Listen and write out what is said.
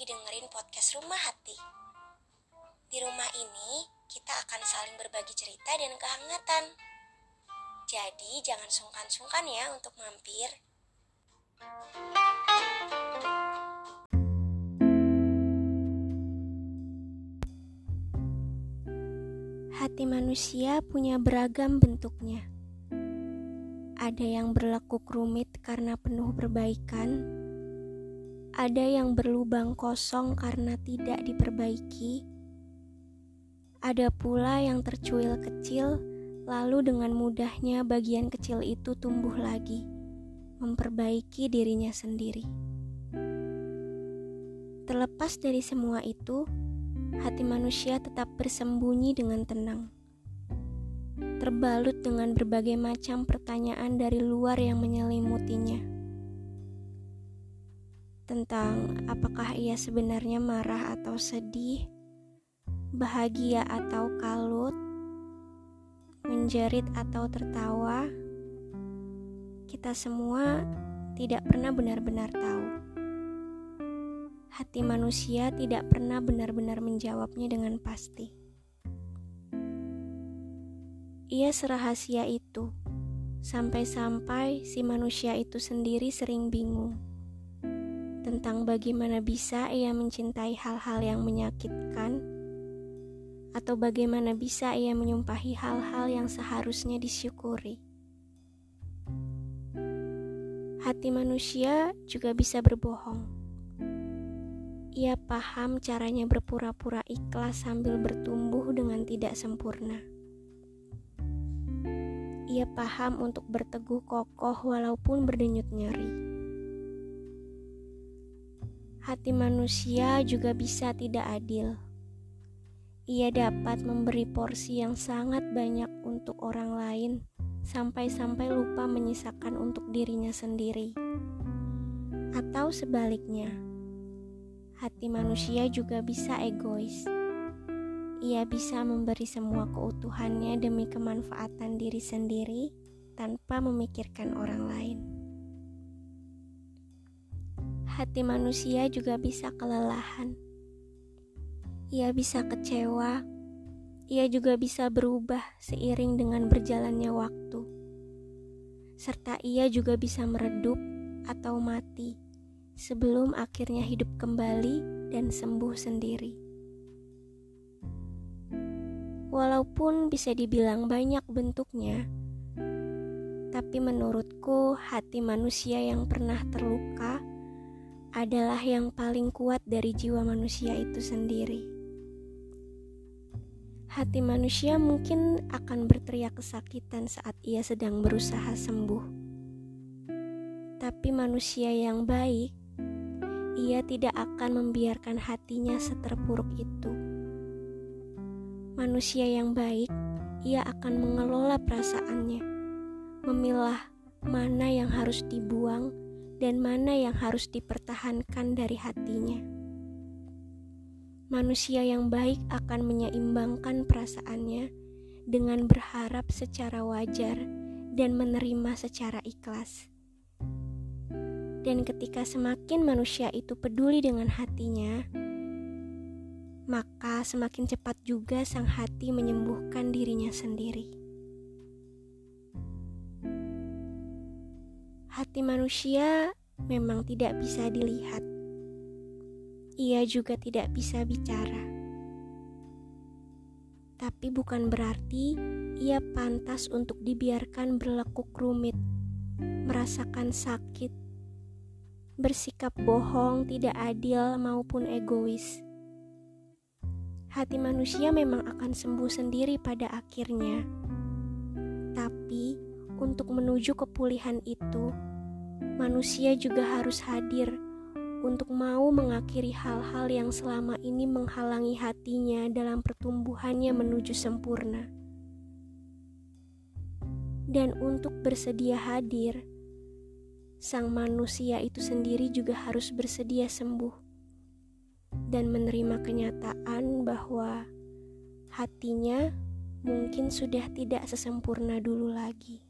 lagi dengerin podcast Rumah Hati. Di rumah ini, kita akan saling berbagi cerita dan kehangatan. Jadi, jangan sungkan-sungkan ya untuk mampir. Hati manusia punya beragam bentuknya. Ada yang berlekuk rumit karena penuh perbaikan, ada yang berlubang kosong karena tidak diperbaiki. Ada pula yang tercuil kecil, lalu dengan mudahnya bagian kecil itu tumbuh lagi, memperbaiki dirinya sendiri. Terlepas dari semua itu, hati manusia tetap bersembunyi dengan tenang, terbalut dengan berbagai macam pertanyaan dari luar yang menyelimutinya tentang apakah ia sebenarnya marah atau sedih, bahagia atau kalut, menjerit atau tertawa. Kita semua tidak pernah benar-benar tahu. Hati manusia tidak pernah benar-benar menjawabnya dengan pasti. Ia serahasia itu, sampai-sampai si manusia itu sendiri sering bingung tentang bagaimana bisa ia mencintai hal-hal yang menyakitkan, atau bagaimana bisa ia menyumpahi hal-hal yang seharusnya disyukuri. Hati manusia juga bisa berbohong. Ia paham caranya berpura-pura ikhlas sambil bertumbuh dengan tidak sempurna. Ia paham untuk berteguh kokoh walaupun berdenyut nyeri hati manusia juga bisa tidak adil. Ia dapat memberi porsi yang sangat banyak untuk orang lain, sampai-sampai lupa menyisakan untuk dirinya sendiri, atau sebaliknya. Hati manusia juga bisa egois. Ia bisa memberi semua keutuhannya demi kemanfaatan diri sendiri tanpa memikirkan orang lain hati manusia juga bisa kelelahan. Ia bisa kecewa, ia juga bisa berubah seiring dengan berjalannya waktu, serta ia juga bisa meredup atau mati sebelum akhirnya hidup kembali dan sembuh sendiri. Walaupun bisa dibilang banyak bentuknya, tapi menurutku hati manusia yang pernah terluka adalah yang paling kuat dari jiwa manusia itu sendiri. Hati manusia mungkin akan berteriak kesakitan saat ia sedang berusaha sembuh, tapi manusia yang baik, ia tidak akan membiarkan hatinya seterpuruk itu. Manusia yang baik, ia akan mengelola perasaannya, memilah mana yang harus dibuang dan mana yang harus dipertahankan dari hatinya. Manusia yang baik akan menyeimbangkan perasaannya dengan berharap secara wajar dan menerima secara ikhlas. Dan ketika semakin manusia itu peduli dengan hatinya, maka semakin cepat juga sang hati menyembuhkan dirinya sendiri. Hati manusia memang tidak bisa dilihat. Ia juga tidak bisa bicara. Tapi bukan berarti ia pantas untuk dibiarkan berlekuk rumit, merasakan sakit, bersikap bohong, tidak adil, maupun egois. Hati manusia memang akan sembuh sendiri pada akhirnya, untuk menuju kepulihan itu, manusia juga harus hadir untuk mau mengakhiri hal-hal yang selama ini menghalangi hatinya dalam pertumbuhannya menuju sempurna. Dan untuk bersedia hadir, sang manusia itu sendiri juga harus bersedia sembuh dan menerima kenyataan bahwa hatinya mungkin sudah tidak sesempurna dulu lagi.